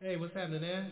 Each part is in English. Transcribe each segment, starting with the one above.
Hey, what's happening there?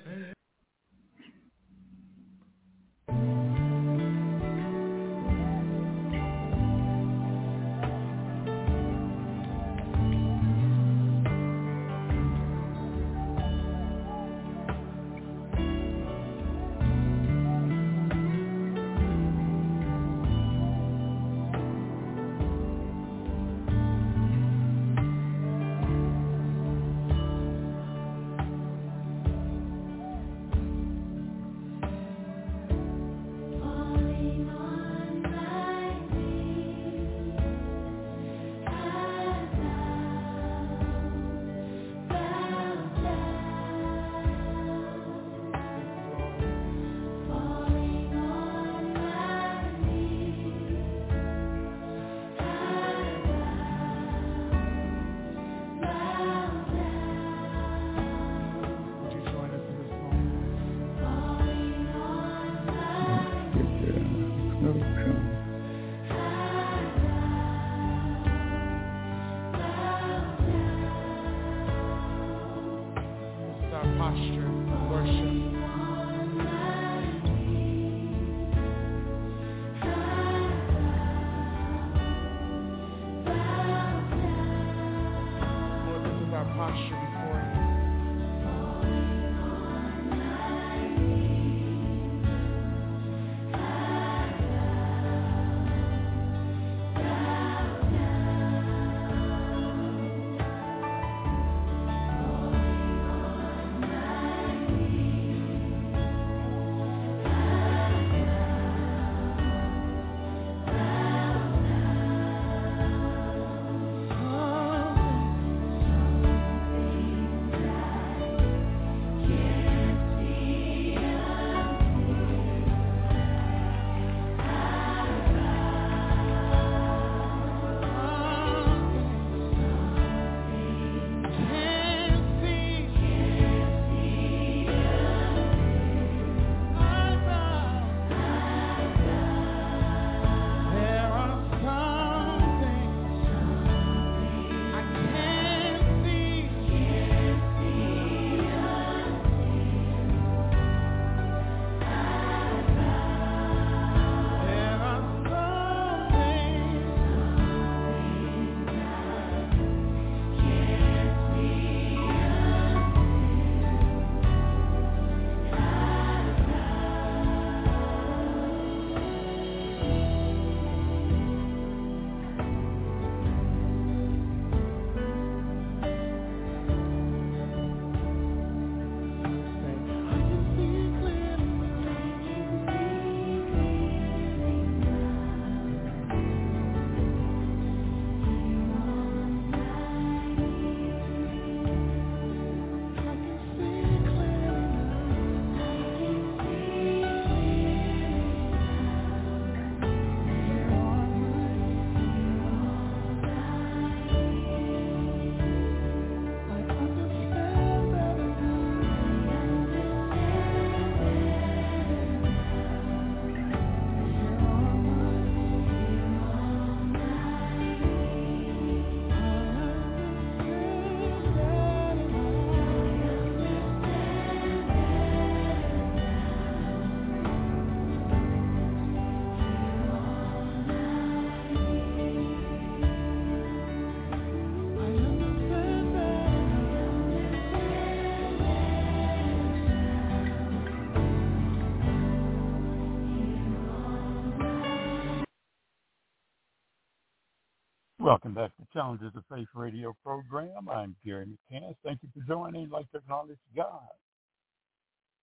Welcome back to Challenges of Faith radio program. I'm Gary McCann. Thank you for joining. Like to acknowledge God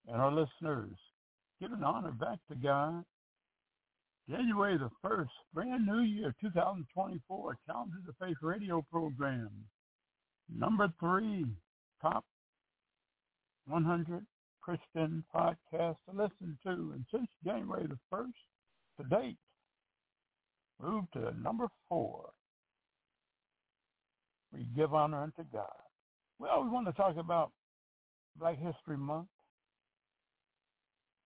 and our listeners. Give an honor back to God. January the 1st, brand new year, 2024, Challenges of Faith radio program. Number three, top 100 Christian podcast to listen to. And since January the 1st to date, moved to number four we give honor unto God. Well, we want to talk about Black History Month.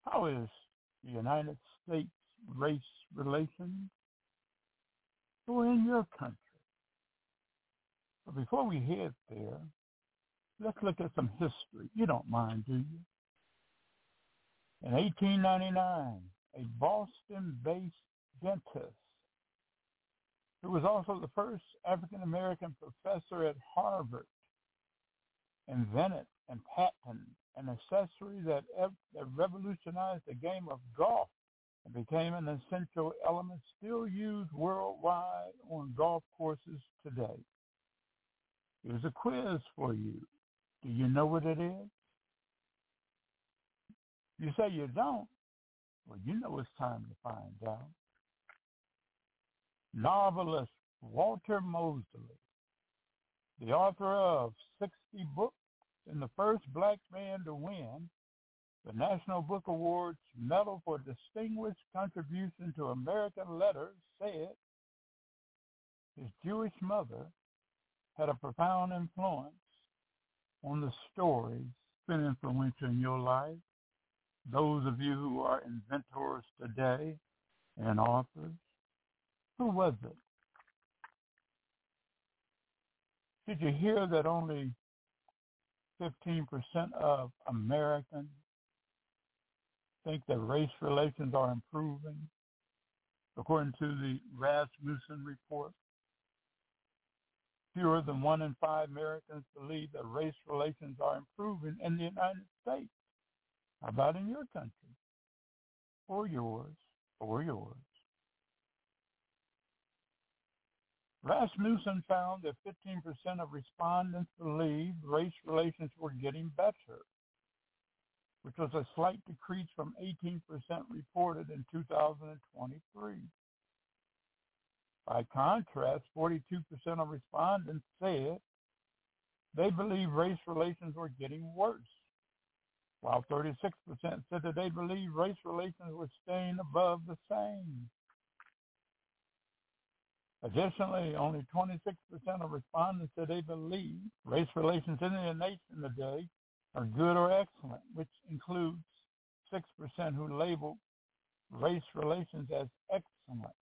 How is the United States race relations or in your country? But before we head there, let's look at some history. You don't mind, do you? In 1899, a Boston-based dentist who was also the first African-American professor at Harvard invented and patented an accessory that, that revolutionized the game of golf and became an essential element still used worldwide on golf courses today. Here's a quiz for you. Do you know what it is? You say you don't. Well, you know it's time to find out. Novelist Walter Mosley, the author of 60 books and the first black man to win the National Book Awards Medal for Distinguished Contribution to American Letters, said his Jewish mother had a profound influence on the stories been influential in your life. Those of you who are inventors today and authors, who was it? Did you hear that only 15% of Americans think that race relations are improving, according to the Rasmussen report? Fewer than one in five Americans believe that race relations are improving in the United States. How about in your country? Or yours, or yours. Rasmussen found that 15% of respondents believed race relations were getting better, which was a slight decrease from 18% reported in 2023. By contrast, 42% of respondents said they believe race relations were getting worse, while 36% said that they believe race relations were staying above the same. Additionally, only 26% of respondents said they believe race relations in the nation today are good or excellent, which includes 6% who label race relations as excellent.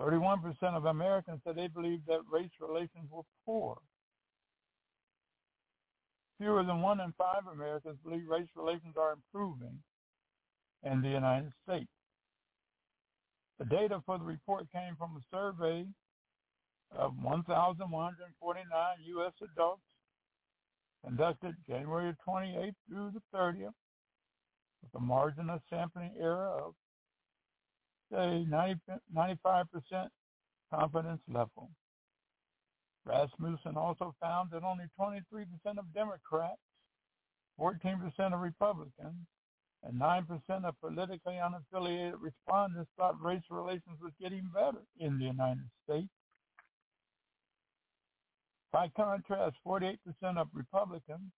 31% of Americans said they believed that race relations were poor. Fewer than one in five Americans believe race relations are improving in the United States. The data for the report came from a survey of 1,149 U.S. adults conducted January 28th through the 30th with a margin of sampling error of, say, 90, 95% confidence level. Rasmussen also found that only 23% of Democrats, 14% of Republicans, and 9% of politically unaffiliated respondents thought race relations was getting better in the United States. By contrast, 48% of Republicans,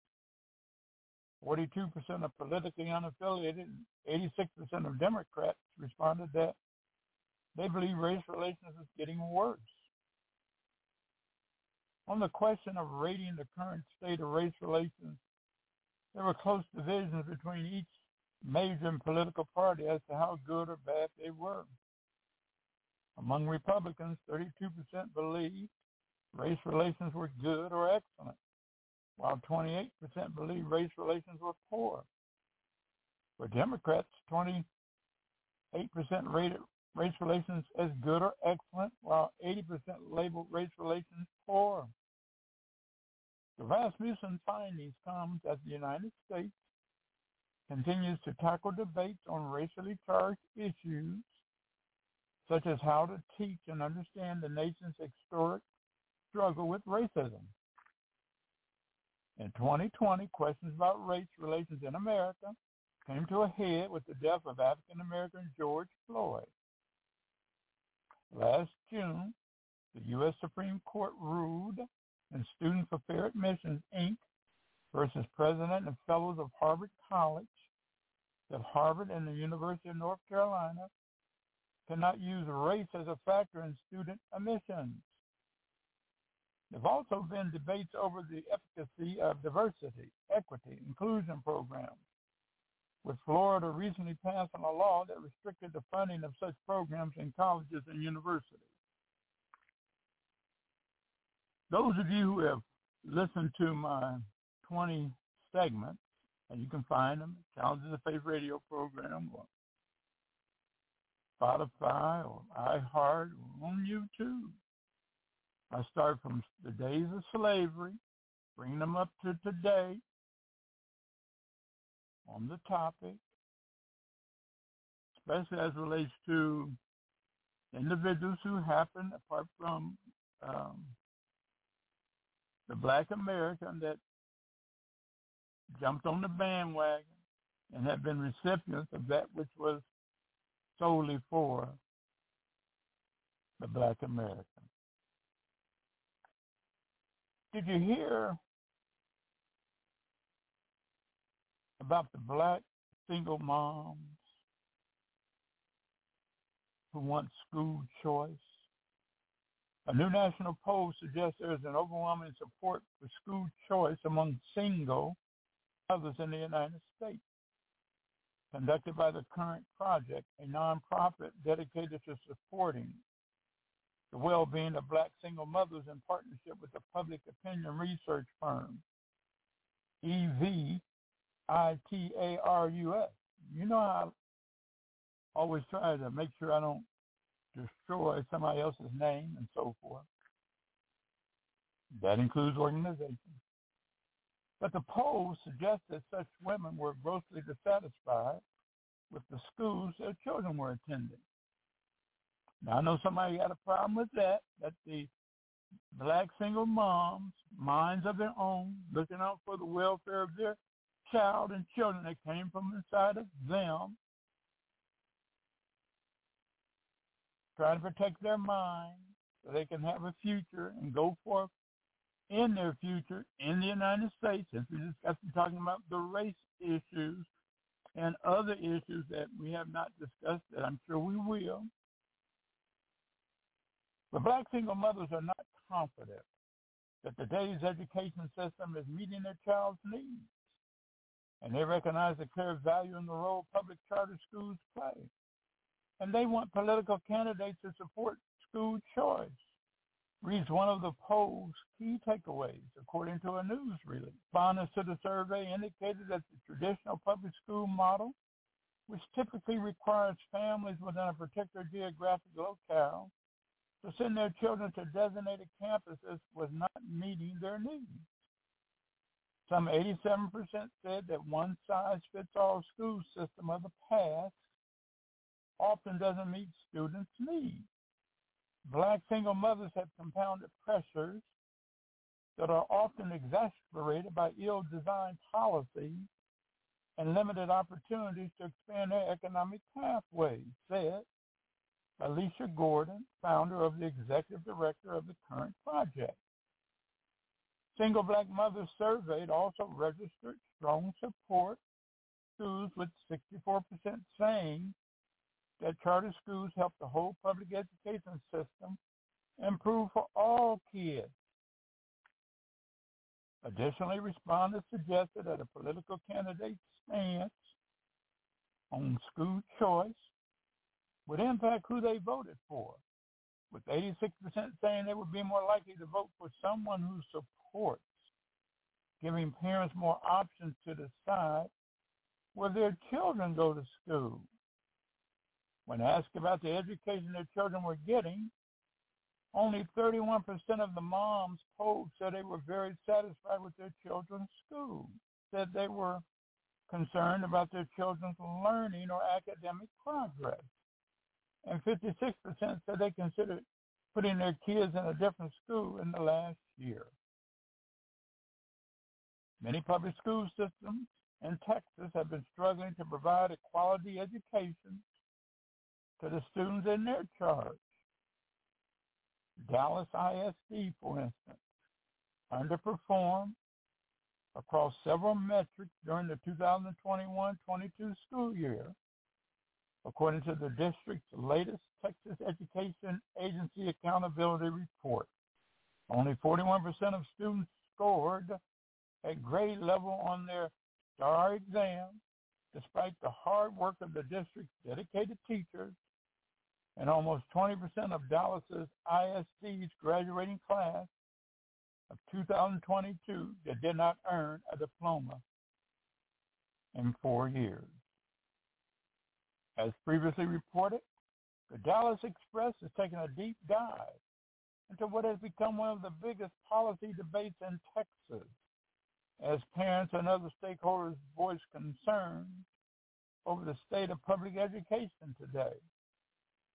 42% of politically unaffiliated, and 86% of Democrats responded that they believe race relations is getting worse. On the question of rating the current state of race relations, there were close divisions between each major political party as to how good or bad they were. Among Republicans, 32% believed race relations were good or excellent, while 28% believed race relations were poor. For Democrats, 28% rated race relations as good or excellent, while 80% labeled race relations poor. The Rasmussen findings comes as the United States continues to tackle debates on racially charged issues, such as how to teach and understand the nation's historic struggle with racism. In 2020, questions about race relations in America came to a head with the death of African-American George Floyd. Last June, the U.S. Supreme Court ruled in Students for Fair Admissions, Inc. versus President and Fellows of Harvard College that Harvard and the University of North Carolina cannot use race as a factor in student admissions. There have also been debates over the efficacy of diversity, equity, inclusion programs, with Florida recently passing a law that restricted the funding of such programs in colleges and universities. Those of you who have listened to my 20 segments, and you can find them at Challenges of Faith radio program or Spotify or iHeart or on YouTube. I start from the days of slavery, bring them up to today on the topic, especially as relates to individuals who happen, apart from um, the black American that jumped on the bandwagon and have been recipients of that which was solely for the black American. Did you hear about the black single moms who want school choice? A new national poll suggests there is an overwhelming support for school choice among single mothers in the United States. Conducted by the Current Project, a nonprofit dedicated to supporting the well-being of black single mothers in partnership with the public opinion research firm, EVITARUS. You know, I always try to make sure I don't destroy somebody else's name and so forth. That includes organizations. But the polls suggest that such women were grossly dissatisfied with the schools their children were attending. Now I know somebody got a problem with that, that the black single moms, minds of their own, looking out for the welfare of their child and children that came from inside of them, trying to protect their mind so they can have a future and go forth in their future in the United States, since we discussed talking about the race issues and other issues that we have not discussed that I'm sure we will. The black single mothers are not confident that today's education system is meeting their child's needs. And they recognize the clear value in the role public charter schools play. And they want political candidates to support school choice reads one of the poll's key takeaways, according to a news release. Respondents to the survey indicated that the traditional public school model, which typically requires families within a particular geographic locale to send their children to designated campuses, was not meeting their needs. Some 87% said that one-size-fits-all school system of the past often doesn't meet students' needs. Black single mothers have compounded pressures that are often exasperated by ill-designed policies and limited opportunities to expand their economic pathways, said Alicia Gordon, founder of the executive director of the current project. Single black mothers surveyed also registered strong support with 64% saying that charter schools help the whole public education system improve for all kids. Additionally, respondents suggested that a political candidate's stance on school choice would impact who they voted for, with 86% saying they would be more likely to vote for someone who supports giving parents more options to decide where their children go to school. When asked about the education their children were getting, only 31% of the moms polled said they were very satisfied with their children's school, said they were concerned about their children's learning or academic progress. And 56% said they considered putting their kids in a different school in the last year. Many public school systems in Texas have been struggling to provide a quality education to the students in their charge. Dallas ISD, for instance, underperformed across several metrics during the 2021-22 school year, according to the district's latest Texas Education Agency Accountability Report. Only 41% of students scored at grade level on their STAAR exam, despite the hard work of the district's dedicated teachers and almost 20% of Dallas's ISD's graduating class of 2022 that did not earn a diploma in four years. As previously reported, the Dallas Express has taken a deep dive into what has become one of the biggest policy debates in Texas as parents and other stakeholders voice concerns over the state of public education today.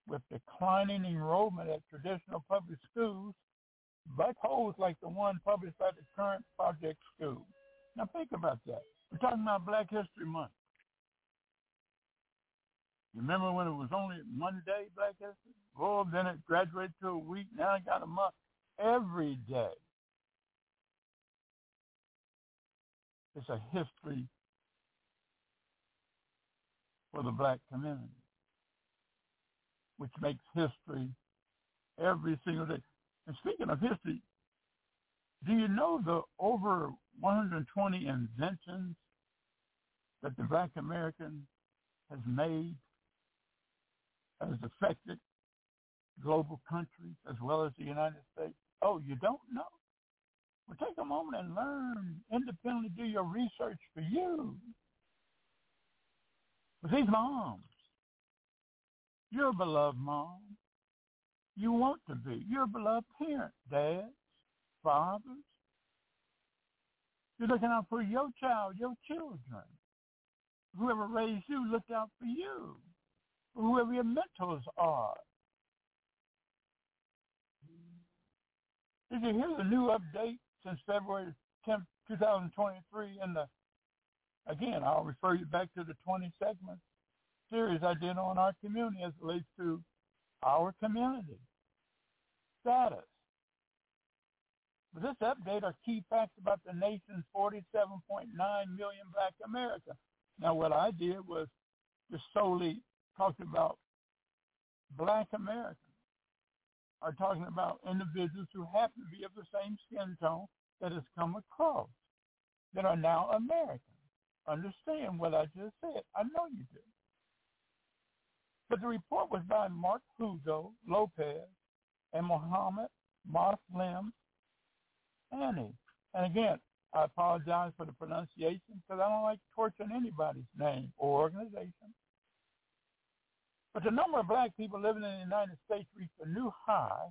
With declining enrollment at traditional public schools, black holes like the one published by the current project school. Now think about that. We're talking about Black History Month. Remember when it was only one day Black History? Well, then it graduated to a week. Now it got a month. Every day. It's a history for the black community, which makes history every single day. And speaking of history, do you know the over 120 inventions that the black American has made has affected global countries as well as the United States? Oh, you don't know? Well, take a moment and learn independently, do your research for you. But these moms, you're a beloved mom. You want to be. You're a beloved parent, dads, fathers. You're looking out for your child, your children. Whoever raised you looked out for you whoever your mentors are. Did you hear the new update since February 10th, 2023 in the, again, I'll refer you back to the 20 segment series I did on our community as it relates to our community status. This update are key facts about the nation's 47.9 million black America. Now what I did was just solely talking about black Americans are talking about individuals who happen to be of the same skin tone that has come across that are now Americans. Understand what I just said. I know you do. But the report was by Mark Hugo Lopez and Mohammed Muslim Annie. And again, I apologize for the pronunciation because I don't like torturing anybody's name or organization. But the number of black people living in the United States reached a new high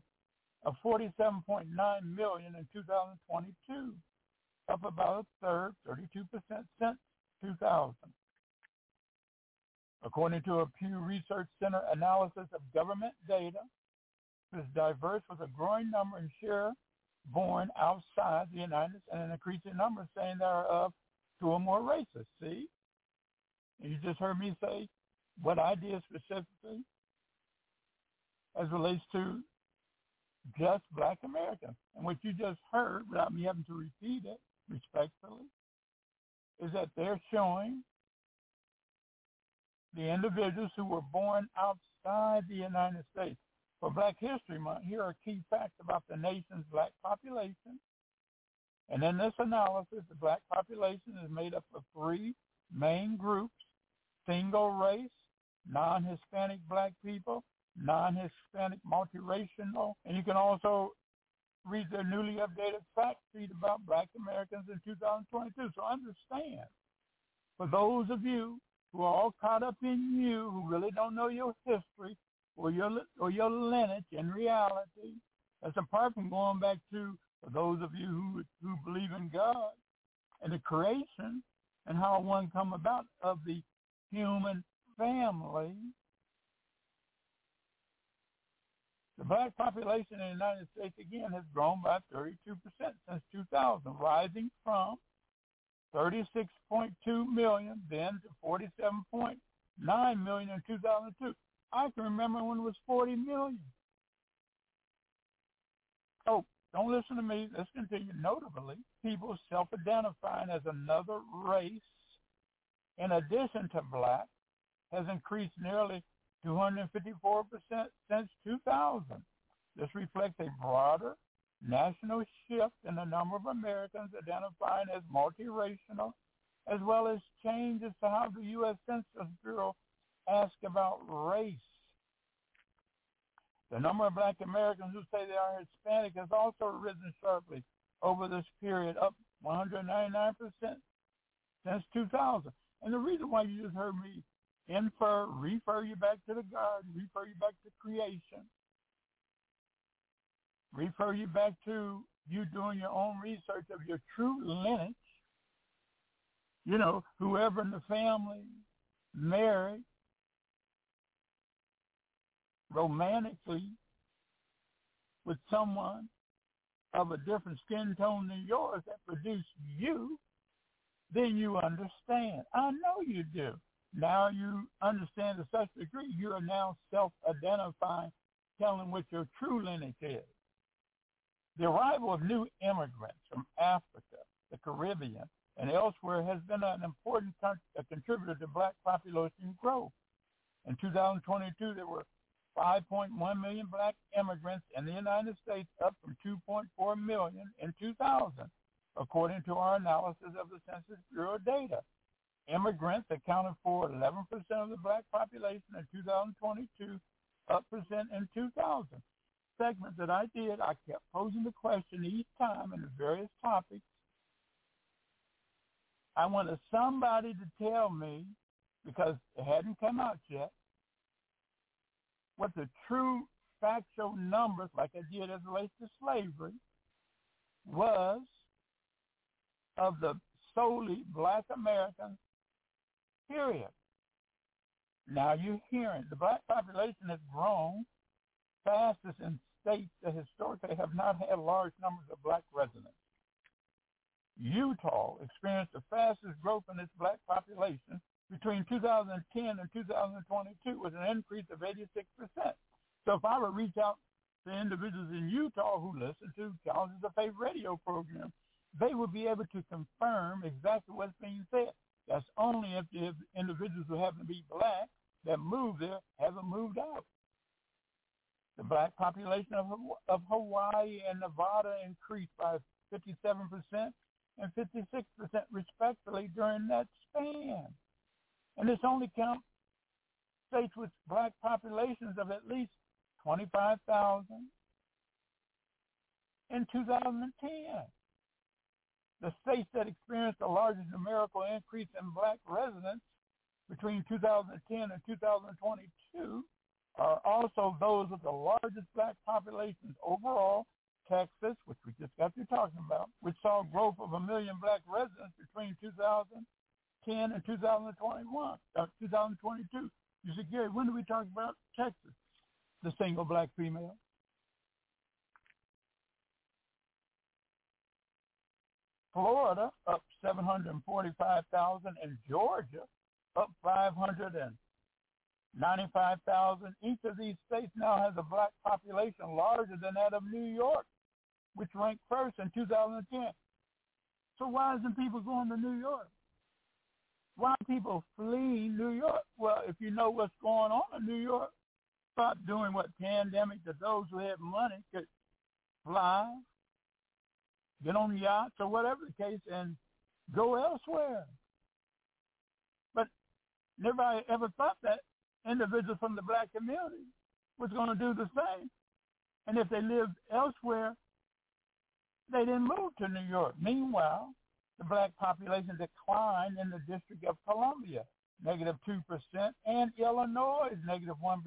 of 47.9 million in 2022, up about a third, 32% since 2000. According to a Pew Research Center analysis of government data, this diverse with a growing number in share born outside the United States and an increasing number saying they are of two or more races. See? You just heard me say what I did specifically as relates to just black Americans. And what you just heard, without me having to repeat it respectfully, is that they're showing the individuals who were born outside the United States. For Black History Month, here are key facts about the nation's black population. And in this analysis, the black population is made up of three main groups, single race, non-Hispanic black people, non-Hispanic multiracial, and you can also read the newly updated fact sheet about black Americans in 2022. So understand, for those of you who are all caught up in you, who really don't know your history or your or your lineage in reality, that's apart from going back to those of you who who believe in God and the creation and how one come about of the human family, the black population in the United States again has grown by 32% since 2000, rising from 36.2 million then to 47.9 million in 2002. I can remember when it was 40 million. Oh, don't listen to me. Let's continue. Notably, people self-identifying as another race in addition to black has increased nearly 254% since 2000. This reflects a broader national shift in the number of Americans identifying as multiracial, as well as changes to how the U.S. Census Bureau asks about race. The number of black Americans who say they are Hispanic has also risen sharply over this period, up 199% since 2000. And the reason why you just heard me infer, refer you back to the garden, refer you back to creation, refer you back to you doing your own research of your true lineage, you know, whoever in the family married romantically with someone of a different skin tone than yours that produced you, then you understand. I know you do. Now you understand to such a degree you are now self-identifying, telling what your true lineage is. The arrival of new immigrants from Africa, the Caribbean, and elsewhere has been an important contributor to black population growth. In 2022, there were 5.1 million black immigrants in the United States, up from 2.4 million in 2000, according to our analysis of the Census Bureau data. Immigrants accounted for 11% of the black population in 2022, up percent in 2000. Segment that I did, I kept posing the question each time in the various topics. I wanted somebody to tell me, because it hadn't come out yet, what the true factual numbers, like I did as relates to slavery, was of the solely black Americans, period. Now you're hearing the black population has grown fastest in states that historically have not had large numbers of black residents. Utah experienced the fastest growth in its black population between 2010 and 2022 with an increase of 86%. So if I were to reach out to individuals in Utah who listen to Challenges of Faith radio program, they would be able to confirm exactly what's being said. That's only if the individuals who happen to be black that moved there haven't moved out. The black population of, of Hawaii and Nevada increased by 57% and 56% respectively during that span. And this only counts states with black populations of at least 25,000 in 2010. The states that experienced the largest numerical increase in black residents between 2010 and 2022 are also those with the largest black populations overall, Texas, which we just got through talking about, which saw growth of a million black residents between 2010 and 2021, uh, 2022. You said, Gary, when do we talk about Texas, the single black female? Florida up 745,000 and Georgia up 595,000. Each of these states now has a black population larger than that of New York, which ranked first in 2010. So why isn't people going to New York? why people fleeing New York? Well, if you know what's going on in New York, stop doing what pandemic that those who have money could fly, get on yachts or whatever the case, and go elsewhere. But nobody ever thought that individuals from the black community was going to do the same. And if they lived elsewhere, they didn't move to New York. Meanwhile, the black population declined in the District of Columbia, negative 2%, and Illinois, negative 1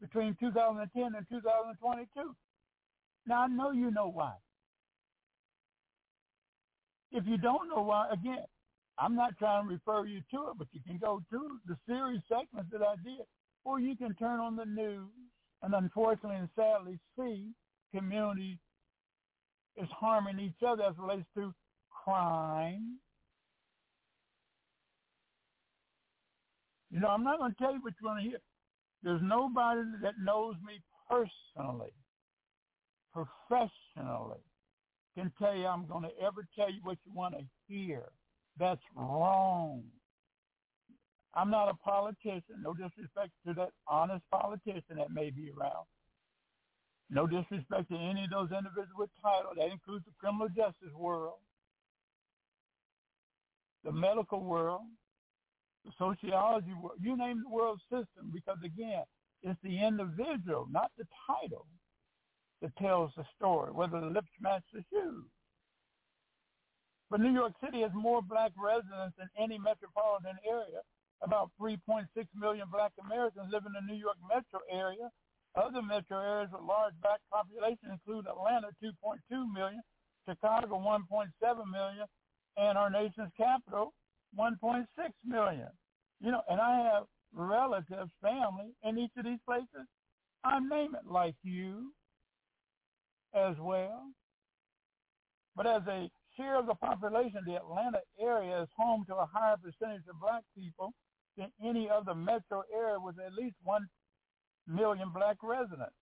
between 2010 and 2022. Now, I know you know why. If you don't know why, again, I'm not trying to refer you to it, but you can go to the series segments that I did, or you can turn on the news and unfortunately and sadly see community is harming each other as relates to crime. You know, I'm not going to tell you what you want to hear. There's nobody that knows me personally, professionally, can tell you I'm going to ever tell you what you want to hear. That's wrong. I'm not a politician. No disrespect to that honest politician that may be around. No disrespect to any of those individuals with title. That includes the criminal justice world the medical world, the sociology world, you name the world system, because again, it's the individual, not the title, that tells the story, whether the lips match the shoes. But New York City has more black residents than any metropolitan area. About 3.6 million black Americans live in the New York metro area. Other metro areas with large black population include Atlanta, 2.2 million, Chicago, 1.7 million, and our nation's capital, 1.6 million. You know, and I have relatives, family in each of these places. I name it like you as well. But as a share of the population, of the Atlanta area is home to a higher percentage of black people than any other metro area with at least 1 million black residents.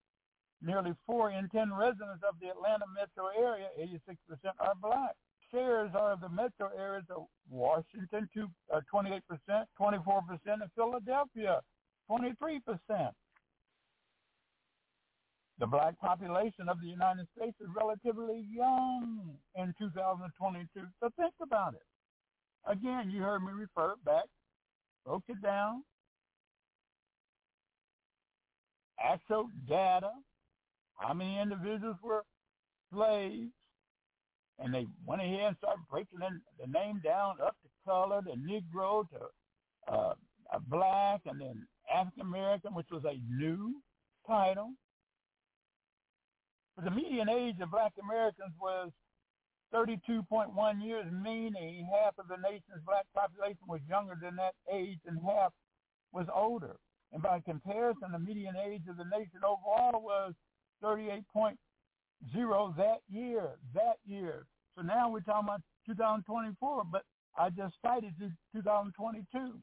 Nearly 4 in 10 residents of the Atlanta metro area, 86%, are black. Shares are of the metro areas of Washington, to, uh, 28%, 24%, and Philadelphia, 23%. The black population of the United States is relatively young in 2022. So think about it. Again, you heard me refer back, broke it down, actual data, how many individuals were slaves, and they went ahead and started breaking the name down up to color, the Negro to uh, black, and then African American, which was a new title. The median age of black Americans was 32.1 years, meaning half of the nation's black population was younger than that age and half was older. And by comparison, the median age of the nation overall was 38.0 that year, that year. So now we're talking about 2024, but I just cited 2022.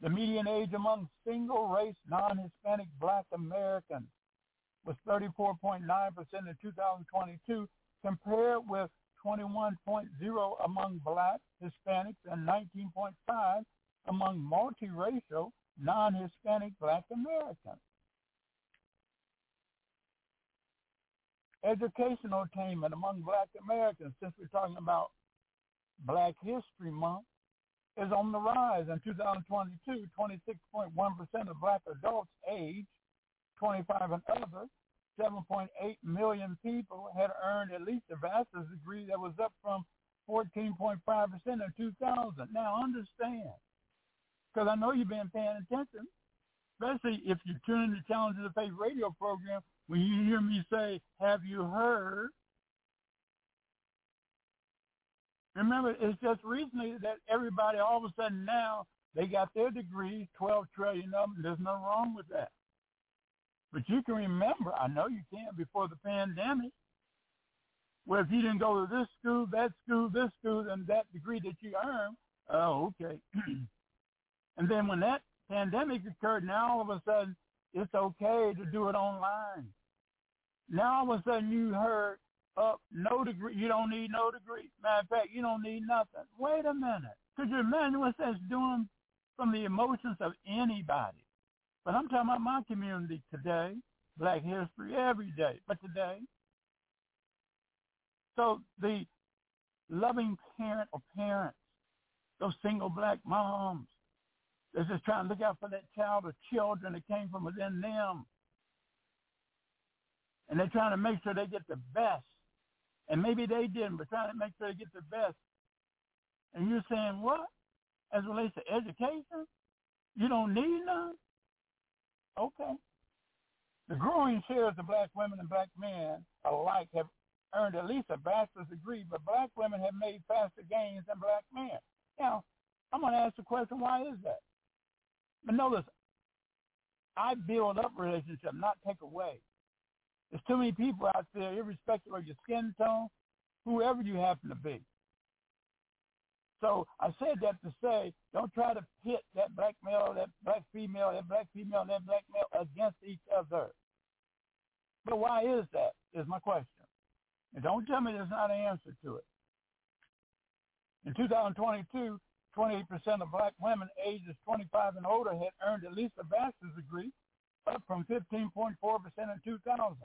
The median age among single race non-Hispanic black Americans was 34.9% in 2022 compared with 21.0 among black Hispanics and 19.5 among multiracial non-Hispanic black Americans. Educational attainment among black Americans, since we're talking about Black History Month, is on the rise. In 2022, 26.1% of black adults aged 25 and over, 7.8 million people had earned at least a bachelor's degree that was up from 14.5% in 2000. Now understand, because I know you've been paying attention, especially if you tune in the Challenges of Faith radio program, when you hear me say, have you heard? Remember, it's just recently that everybody all of a sudden now, they got their degrees, 12 trillion of them. There's nothing wrong with that. But you can remember, I know you can, before the pandemic, where if you didn't go to this school, that school, this school, then that degree that you earned, oh, okay. and then when that pandemic occurred, now all of a sudden it's okay to do it online. Now all of a sudden you heard, uh, no degree, you don't need no degree. Matter of fact, you don't need nothing. Wait a minute. Could you imagine what that's doing from the emotions of anybody? But I'm talking about my community today, Black History every day, but today. So the loving parent or parents, those single black moms, they're just trying to look out for that child or children that came from within them. And they're trying to make sure they get the best. And maybe they didn't, but trying to make sure they get the best. And you're saying what? As relates to education? You don't need none? Okay. The growing share of black women and black men alike have earned at least a bachelor's degree, but black women have made faster gains than black men. Now, I'm going to ask the question, why is that? But notice, I build up relationships, not take away. There's too many people out there, irrespective of your skin tone, whoever you happen to be. So I said that to say, don't try to pit that black male, that black female, that black female, and that black male against each other. But why is that, is my question. And don't tell me there's not an answer to it. In 2022, 28% of black women ages 25 and older had earned at least a bachelor's degree, up from 15.4% in 2000.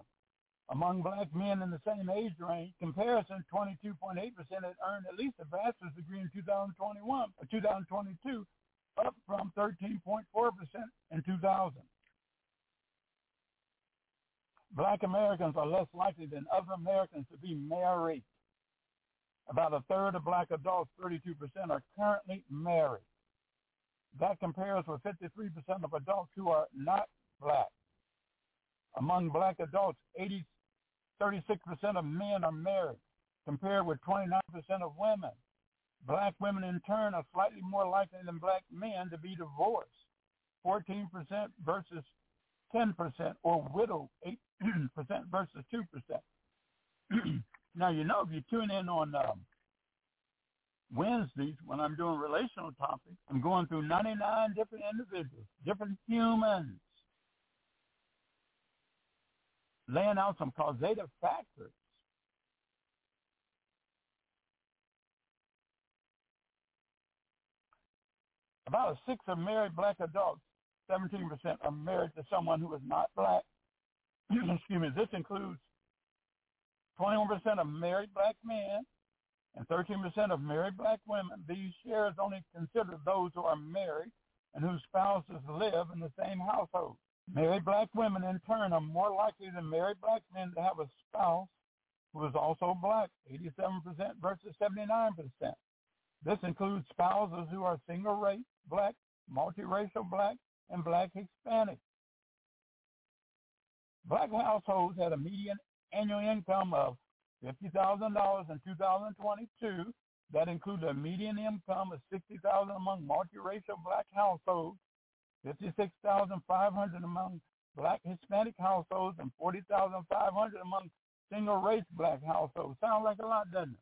Among black men in the same age range, comparison 22.8% had earned at least a bachelor's degree in 2021 or 2022, up from 13.4% in 2000. Black Americans are less likely than other Americans to be married. About a third of black adults, 32%, are currently married. That compares with 53% of adults who are not black. Among black adults, 80, 36% of men are married, compared with 29% of women. Black women, in turn, are slightly more likely than black men to be divorced, 14% versus 10%, or widowed, 8% versus 2%. now, you know, if you tune in on um, Wednesdays when I'm doing relational topics, I'm going through 99 different individuals, different humans, laying out some causative factors. About a sixth of married black adults, 17% are married to someone who is not black. Excuse me, this includes 21% of married black men and 13% of married black women. These shares only consider those who are married and whose spouses live in the same household. Married black women, in turn, are more likely than married black men to have a spouse who is also black, 87% versus 79%. This includes spouses who are single race, black, multiracial black, and black Hispanic. Black households had a median annual income of $50,000 in 2022. That included a median income of $60,000 among multiracial black households, 56,500 among black Hispanic households, and 40,500 among single-race black households. Sounds like a lot, doesn't it?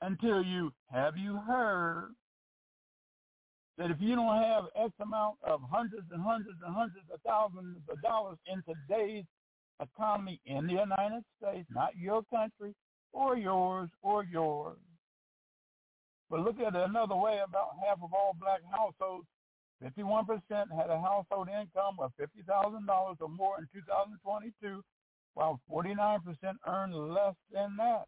Until you, have you heard that if you don't have X amount of hundreds and hundreds and hundreds of thousands of dollars in today's economy in the United States, not your country or yours or yours. But look at it another way, about half of all black households, 51% had a household income of $50,000 or more in 2022, while 49% earned less than that.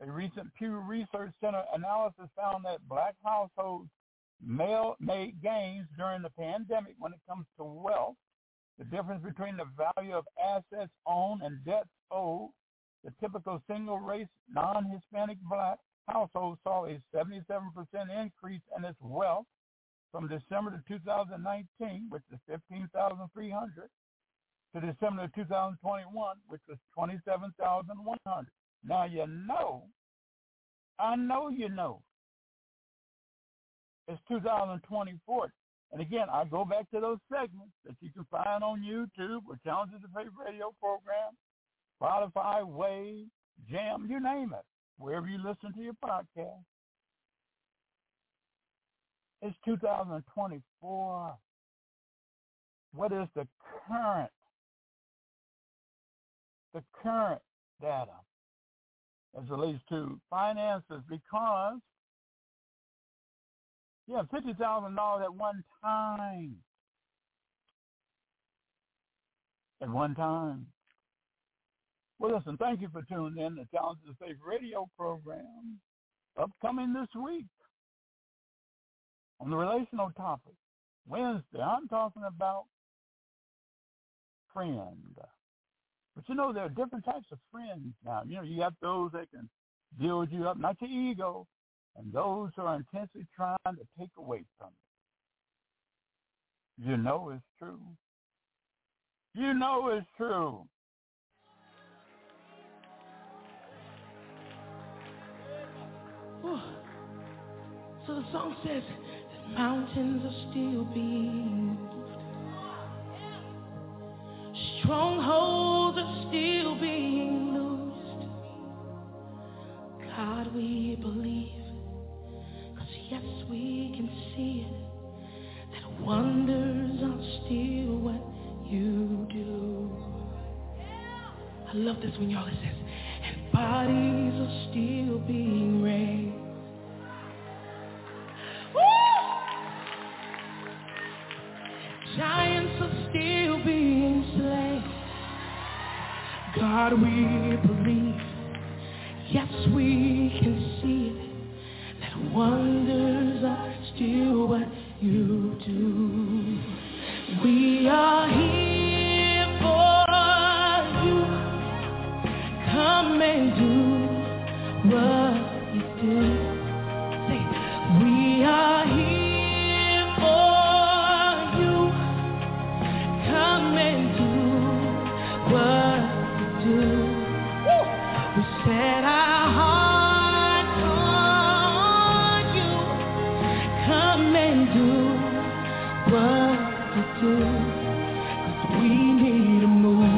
A recent Pew Research Center analysis found that black households made gains during the pandemic when it comes to wealth the difference between the value of assets owned and debts owed, the typical single-race, non-Hispanic black household saw a 77% increase in its wealth from December to 2019, which is 15,300, to December of 2021, which was 27,100. Now you know, I know you know, it's 2024. And again, I go back to those segments that you can find on YouTube or Challenges of Faith radio program, Spotify, Wave, Jam, you name it, wherever you listen to your podcast. It's 2024. What is the current, the current data as relates to finances? Because fifty thousand dollars at one time. At one time. Well, listen, thank you for tuning in to of Faith radio program. Upcoming this week on the relational topic. Wednesday, I'm talking about friend. But you know, there are different types of friends now. You know, you have those that can build you up, not your ego, and those who are intensely trying to take away from it. You know it's true. You know it's true. So the song says that mountains are still being moved. Strongholds We've been waiting.